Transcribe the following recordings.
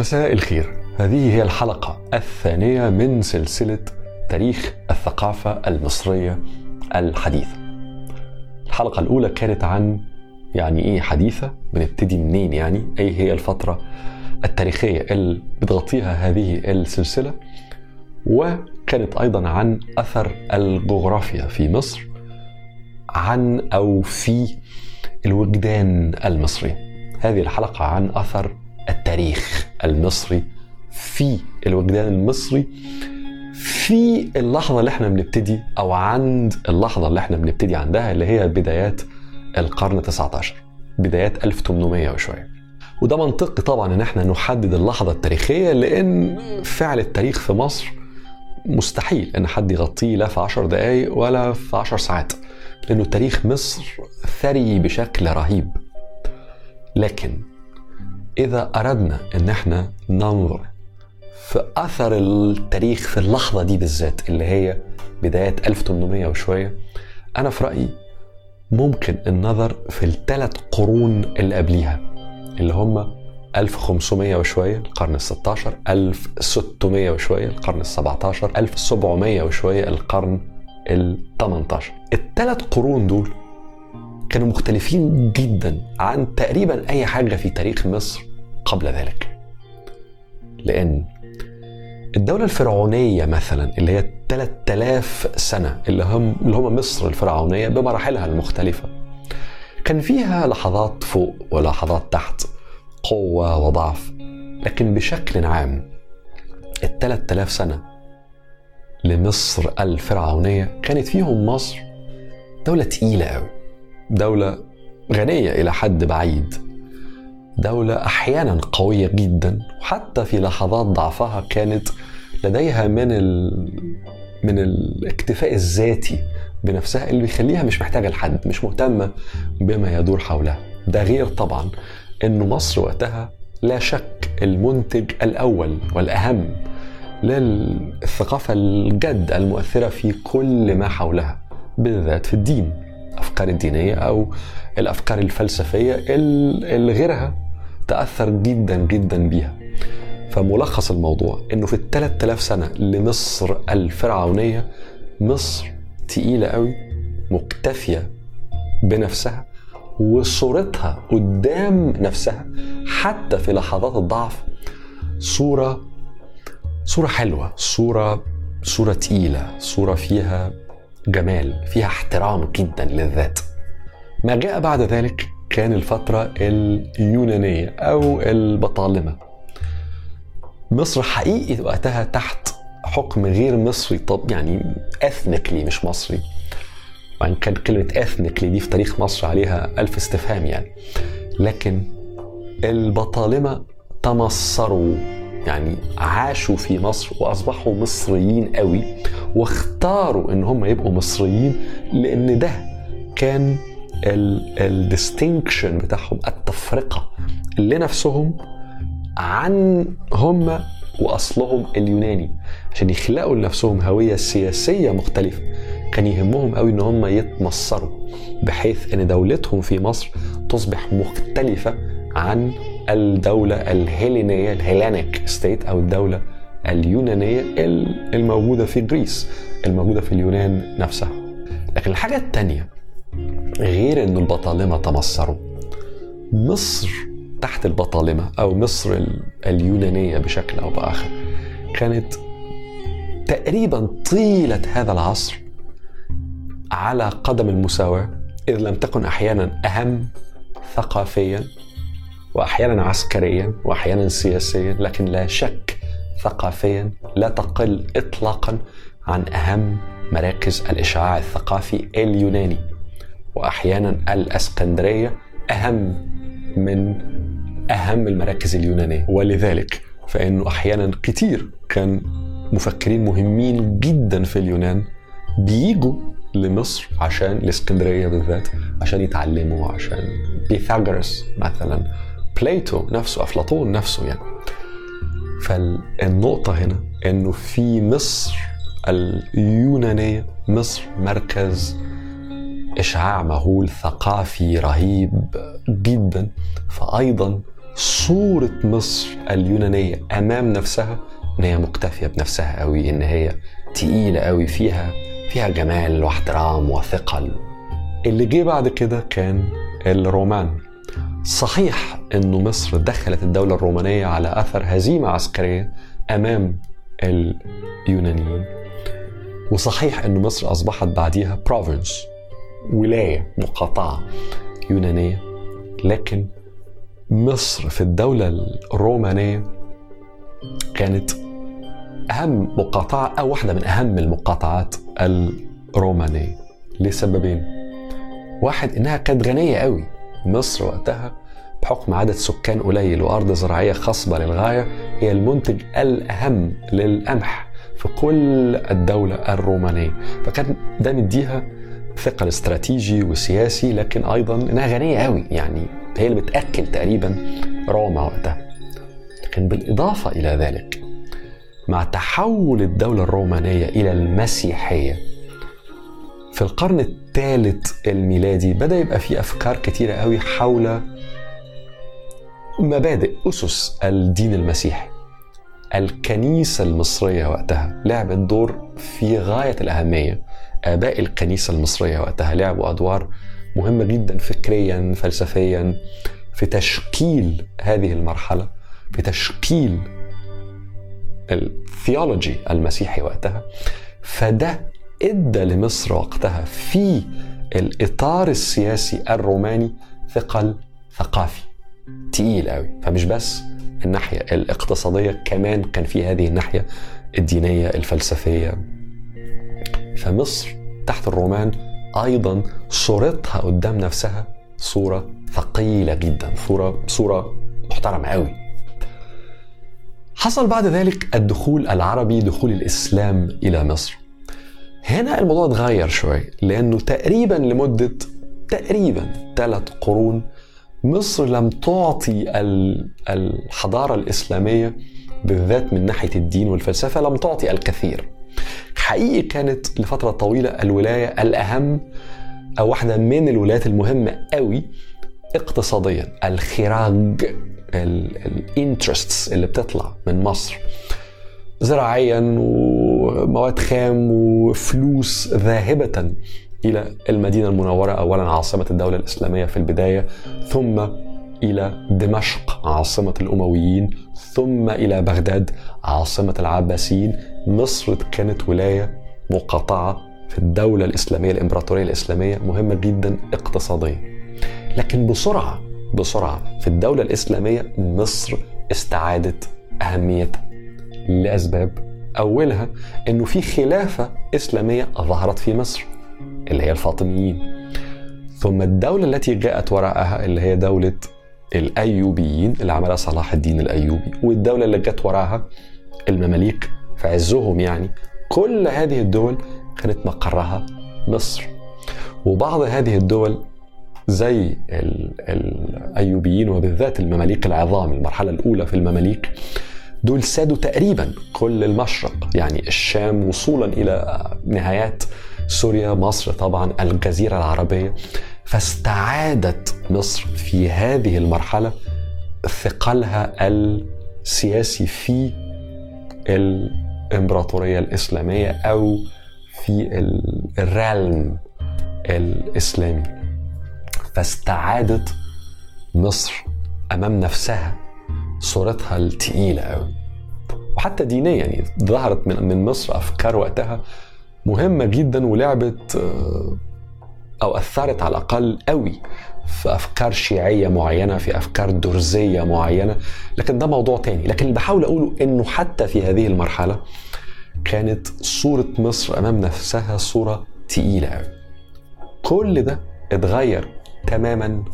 مساء الخير. هذه هي الحلقة الثانية من سلسلة تاريخ الثقافة المصرية الحديثة. الحلقة الأولى كانت عن يعني إيه حديثة بنبتدي منين يعني؟ أي هي الفترة التاريخية اللي بتغطيها هذه السلسلة؟ وكانت أيضا عن أثر الجغرافيا في مصر عن أو في الوجدان المصري. هذه الحلقة عن أثر التاريخ المصري في الوجدان المصري في اللحظة اللي إحنا بنبتدي أو عند اللحظة اللي إحنا بنبتدي عندها اللي هي بدايات القرن 19 بدايات 1800 وشوية. وده منطقي طبعا إن إحنا نحدد اللحظة التاريخية لأن فعل التاريخ في مصر مستحيل إن حد يغطيه لا في 10 دقايق ولا في 10 ساعات لأنه تاريخ مصر ثري بشكل رهيب. لكن إذا أردنا إن إحنا ننظر في أثر التاريخ في اللحظة دي بالذات اللي هي بدايات 1800 وشوية أنا في رأيي ممكن النظر في الثلاث قرون اللي قبليها اللي هم 1500 وشوية القرن ال 16 1600 وشوية القرن ال 17 1700 وشوية القرن ال 18 الثلاث قرون دول كانوا مختلفين جدا عن تقريبا أي حاجة في تاريخ مصر قبل ذلك. لأن الدولة الفرعونية مثلا اللي هي 3000 سنة اللي هم اللي هم مصر الفرعونية بمراحلها المختلفة كان فيها لحظات فوق ولحظات تحت قوة وضعف. لكن بشكل عام ال 3000 سنة لمصر الفرعونية كانت فيهم مصر دولة تقيلة قوي دولة غنية إلى حد بعيد. دولة أحيانا قوية جدا وحتى في لحظات ضعفها كانت لديها من ال... من الاكتفاء الذاتي بنفسها اللي بيخليها مش محتاجة لحد مش مهتمة بما يدور حولها. ده غير طبعا أن مصر وقتها لا شك المنتج الأول والأهم للثقافة الجد المؤثرة في كل ما حولها بالذات في الدين. الأفكار الدينية أو الأفكار الفلسفية اللي غيرها تأثر جدا جدا بيها. فملخص الموضوع إنه في ال 3000 سنة لمصر الفرعونية مصر تقيلة قوي مكتفية بنفسها وصورتها قدام نفسها حتى في لحظات الضعف صوره صورة حلوة صوره صورة تقيلة صورة فيها جمال فيها احترام جدا للذات. ما جاء بعد ذلك كان الفترة اليونانية أو البطالمة. مصر حقيقي وقتها تحت حكم غير مصري طب يعني اثنيكلي مش مصري. وإن كان كلمة اثنيكلي دي في تاريخ مصر عليها ألف استفهام يعني. لكن البطالمة تمصروا يعني عاشوا في مصر وأصبحوا مصريين قوي. واختاروا إن هم يبقوا مصريين لأن ده كان الديستنكشن بتاعهم التفرقة لنفسهم عن هم وأصلهم اليوناني. عشان يخلقوا لنفسهم هوية سياسية مختلفة كان يهمهم قوي إن هم يتمصروا بحيث إن دولتهم في مصر تصبح مختلفة عن الدولة الهيلينية ال Hellenic state أو الدولة اليونانية الموجودة في Greece الموجودة في اليونان نفسها. لكن الحاجة الثانية غير انه البطالمة تمصروا مصر تحت البطالمة أو مصر اليونانية بشكل أو بآخر كانت تقريبا طيلة هذا العصر على قدم المساواة إذ لم تكن أحيانا أهم ثقافيا واحيانا عسكريا واحيانا سياسيا لكن لا شك ثقافيا لا تقل اطلاقا عن أهم مراكز الإشعاع الثقافي اليوناني واحيانا الإسكندرية أهم من أهم المراكز اليونانية. ولذلك فانه أحيانا كتير كان مفكرين مهمين جدا في اليونان بيجوا لمصر عشان الاسكندريه بالذات عشان يتعلموا عشان بيثاغورس مثلا بليتو نفسه أفلاطون نفسه يعني. فالنقطة هنا إنه في مصر اليونانية مصر مركز إشعاع مهول ثقافي رهيب جدا. فايضا صورة مصر اليونانية أمام نفسها إن هي مكتفية بنفسها قوي إن هي تقيلة قوي فيها فيها جمال واحترام وثقل. اللي جه بعد كده كان الرومان. صحيح إنه مصر دخلت الدولة الرومانية على أثر هزيمة عسكرية أمام اليونانيين. وصحيح ان مصر أصبحت بعديها بروفنس ولاية مقاطعة يونانية. لكن مصر في الدولة الرومانية كانت أهم مقاطعة أو واحدة من أهم المقاطعات الرومانية. لسببين. واحد إنها كانت غنية قوي. مصر وقتها بحكم عدد سكان قليل وأرض زراعية خصبه للغاية هي المنتج الأهم للقمح في كل الدولة الرومانية. فكان ده مديها ثقل استراتيجي وسياسي لكن أيضا إنها غنية قوي يعني هي اللي بتأكل تقريبا روما وقتها. لكن بالإضافة إلى ذلك مع تحول الدولة الرومانية إلى المسيحية في القرن الثالث الميلادي بدأ يبقى في أفكار كتيرة قوي حول مبادئ أسس الدين المسيحي. الكنيسة المصرية وقتها لعبت دور في غاية الأهمية. آباء الكنيسة المصرية وقتها لعبوا أدوار مهمة جدا فكريا فلسفيا في تشكيل هذه المرحلة في تشكيل الثيولوجي المسيحي وقتها. فده إدى لمصر وقتها في الإطار السياسي الروماني ثقل ثقافي تقيل قوي فمش بس الناحية الاقتصادية كمان كان في هذه الناحية الدينية الفلسفية. فمصر تحت الرومان أيضا صورتها قدام نفسها صورة ثقيلة جدا صورة صورة محترمة قوي حصل بعد ذلك الدخول العربي دخول الإسلام إلى مصر. هنا الموضوع اتغير شوية لأنه تقريبا لمدة تقريبا ثلاث قرون مصر لم تعطي الحضارة الإسلامية بالذات من ناحية الدين والفلسفة لم تعطي الكثير. حقيقي كانت لفترة طويلة الولاية الأهم أو واحدة من الولايات المهمة قوي اقتصاديا الخراج الانترستس اللي بتطلع من مصر. زراعيا ومواد خام وفلوس ذاهبة إلى المدينة المنورة. أولا عاصمة الدولة الإسلامية في البداية ثم إلى دمشق عاصمة الأمويين ثم إلى بغداد عاصمة العباسيين. مصر كانت ولاية مقاطعة في الدولة الإسلامية الإمبراطورية الإسلامية مهمة جدا اقتصاديا. لكن بسرعة بسرعة في الدولة الإسلامية مصر استعادت أهمية لأسباب أولها أنه في خلافة إسلامية ظهرت في مصر اللي هي الفاطميين. ثم الدولة التي جاءت وراءها اللي هي دولة الأيوبيين اللي عملها صلاح الدين الأيوبي. والدولة اللي جت وراءها المماليك في عزهم يعني كل هذه الدول كانت مقرها مصر. وبعض هذه الدول زي الأيوبيين وبالذات المماليك العظام المرحلة الأولى في المماليك دول سادوا تقريبا كل المشرق يعني الشام وصولا إلى نهايات سوريا مصر طبعا الجزيرة العربية. فاستعادت مصر في هذه المرحلة ثقلها السياسي في الإمبراطورية الإسلامية أو في الرالم الإسلامي. فاستعادت مصر أمام نفسها صورتها التقيلة قوي وحتى دينيا يعني ظهرت من من مصر أفكار وقتها مهمة جدا ولعبت أو أثرت على الأقل قوي في أفكار شيعية معينة في أفكار درزية معينة. لكن ده موضوع تاني. لكن اللي بحاول أقوله إنه حتى في هذه المرحلة كانت صورة مصر أمام نفسها صورة تقيلة قوي كل ده اتغير تماما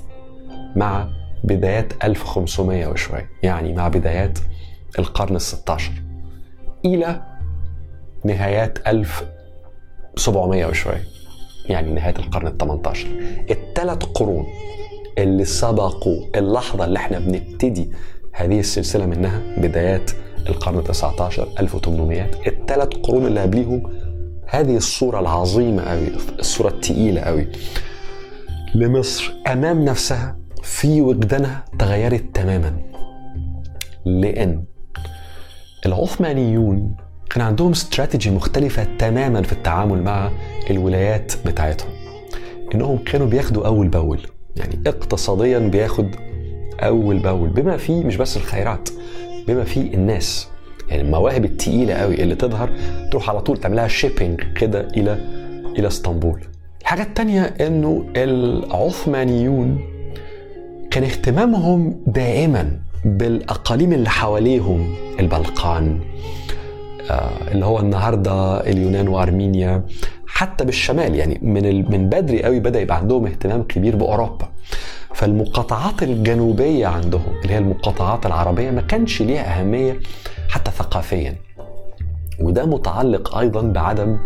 مع بدايات 1500 وشوية يعني مع بدايات القرن ال 16 إلى نهايات 1700 وشوية يعني نهاية القرن ال 18 الثلاث قرون اللي سبقوا اللحظة اللي إحنا بنبتدي هذه السلسلة منها بدايات القرن ال 19 1800 الثلاث قرون اللي قبليهم هذه الصورة العظيمة قوي الصورة التقيلة قوي لمصر أمام نفسها في وجدانها تغيرت تماما. لأن العثمانيون كان عندهم استراتيجي مختلفة تماما في التعامل مع الولايات بتاعتهم. إنهم كانوا بياخدوا أول بأول. يعني اقتصاديا بياخد أول بأول. بما فيه مش بس الخيرات بما فيه الناس. يعني المواهب التقيلة قوي اللي تظهر تروح على طول تعملها شيبينج كده إلى إلى إسطنبول. الحاجة التانية إنه العثمانيون كان اهتمامهم دائما بالأقاليم اللي حواليهم البلقان آه، اللي هو النهارده اليونان وأرمينيا حتى بالشمال. يعني من من بدري قوي بدأ يبقى عندهم اهتمام كبير بأوروبا. فالمقاطعات الجنوبية عندهم اللي هي المقاطعات العربية ما كانش ليها أهمية حتى ثقافيا. وده متعلق أيضا بعدم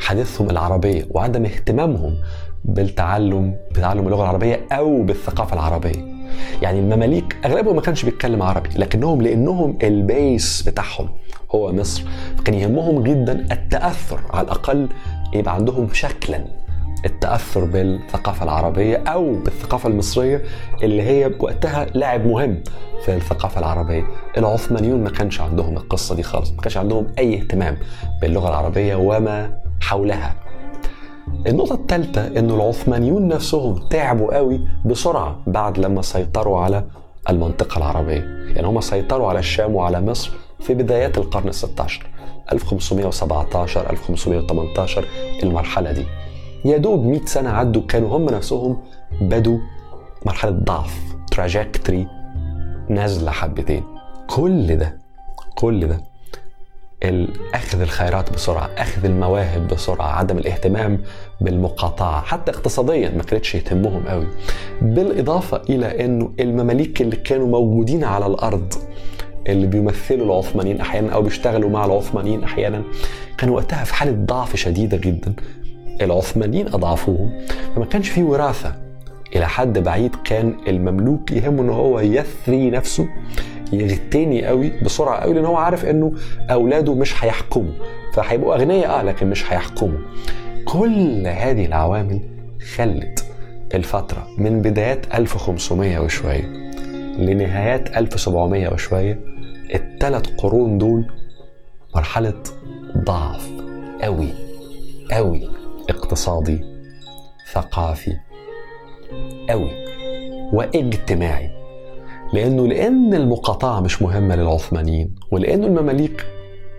حديثهم العربية وعدم اهتمامهم بالتعلم بتعلم اللغة العربية أو بالثقافة العربية. يعني المماليك أغلبهم ما كانش بيتكلم عربي لكنهم لأنهم البيس بتاعهم هو مصر. فكان يهمهم جدا التأثر على الأقل يبقى عندهم شكلا التأثر بالثقافة العربية أو بالثقافة المصرية اللي هي وقتها لاعب مهم في الثقافة العربية. العثمانيون ما كانش عندهم القصة دي خالص ما كانش عندهم أي اهتمام باللغة العربية وما حولها. النقطة الثالثة إنه العثمانيون نفسهم تعبوا قوي بسرعة بعد لما سيطروا على المنطقة العربية. يعني هم سيطروا على الشام وعلى مصر في بدايات القرن ال 16 1517 1518 المرحلة دي. يا دوب 100 سنة عدوا كانوا هم نفسهم بدوا مرحلة ضعف تراجكتري نازلة حبتين. كل ده كل ده أخذ الخيرات بسرعة، أخذ المواهب بسرعة، عدم الاهتمام بالمقاطعة، حتى اقتصاديا ما كانتش يهمهم قوي. بالإضافة إلى إنه المماليك اللي كانوا موجودين على الأرض اللي بيمثلوا العثمانيين أحيانا أو بيشتغلوا مع العثمانيين أحيانا كانوا وقتها في حالة ضعف شديدة جدا. العثمانيين أضعفوهم فما كانش في وراثة إلى حد بعيد كان المملوك يهمه إن هو يثري نفسه يغتني قوي بسرعة قوي لأن هو عارف إنه أولاده مش هيحكموا فهيبقوا أغنياء آه لكن مش هيحكموا كل هذه العوامل خلت الفترة من بدايات 1500 وشوية لنهايات 1700 وشوية الثلاث قرون دول مرحلة ضعف قوي قوي اقتصادي ثقافي قوي واجتماعي. لأنه لأن المقاطعة مش مهمة للعثمانيين ولأنه المماليك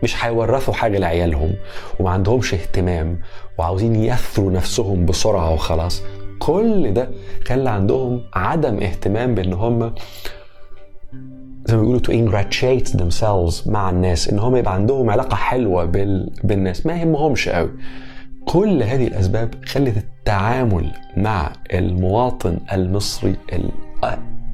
مش هيورثوا حاجة لعيالهم وما عندهمش اهتمام وعاوزين يثروا نفسهم بسرعة وخلاص. كل ده خلى عندهم عدم اهتمام بإن هم زي ما بيقولوا to ingratiate themselves مع الناس إن هم يبقى عندهم علاقة حلوة بال... بالناس ما يهمهمش قوي. كل هذه الأسباب خلت التعامل مع المواطن المصري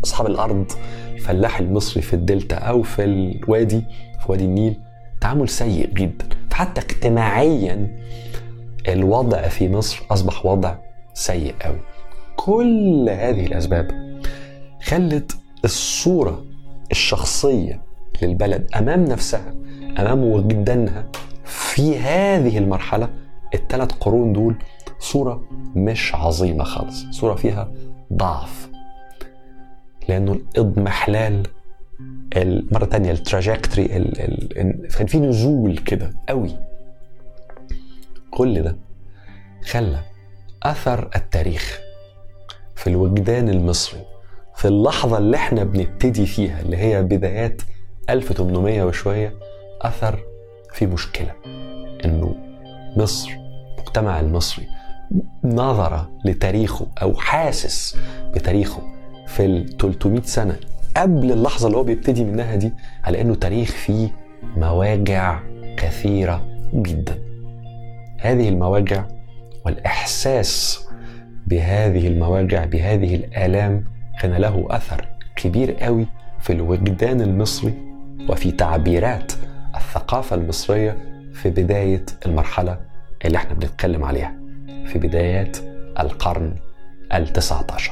أصحاب الأرض الفلاح المصري في الدلتا أو في الوادي في وادي النيل تعامل سيء جدا. فحتى اجتماعيا الوضع في مصر أصبح وضع سيء قوي كل هذه الأسباب خلت الصورة الشخصية للبلد أمام نفسها أمام وجدانها في هذه المرحلة الثلاث قرون دول صورة مش عظيمة خالص صورة فيها ضعف. لأنه الاضمحلال مرة تانية التراجكتري كان في نزول كده قوي. كل ده خلى أثر التاريخ في الوجدان المصري في اللحظة اللي إحنا بنبتدي فيها اللي هي بدايات 1800 وشوية أثر في مشكلة. إنه مصر المجتمع المصري نظر لتاريخه أو حاسس بتاريخه في ال 300 سنة قبل اللحظة اللي هو بيبتدي منها دي على إنه تاريخ فيه مواجع كثيرة جدا. هذه المواجع والإحساس بهذه المواجع بهذه الآلام كان له أثر كبير قوي في الوجدان المصري وفي تعبيرات الثقافة المصرية في بداية المرحلة اللي إحنا بنتكلم عليها في بدايات القرن ال 19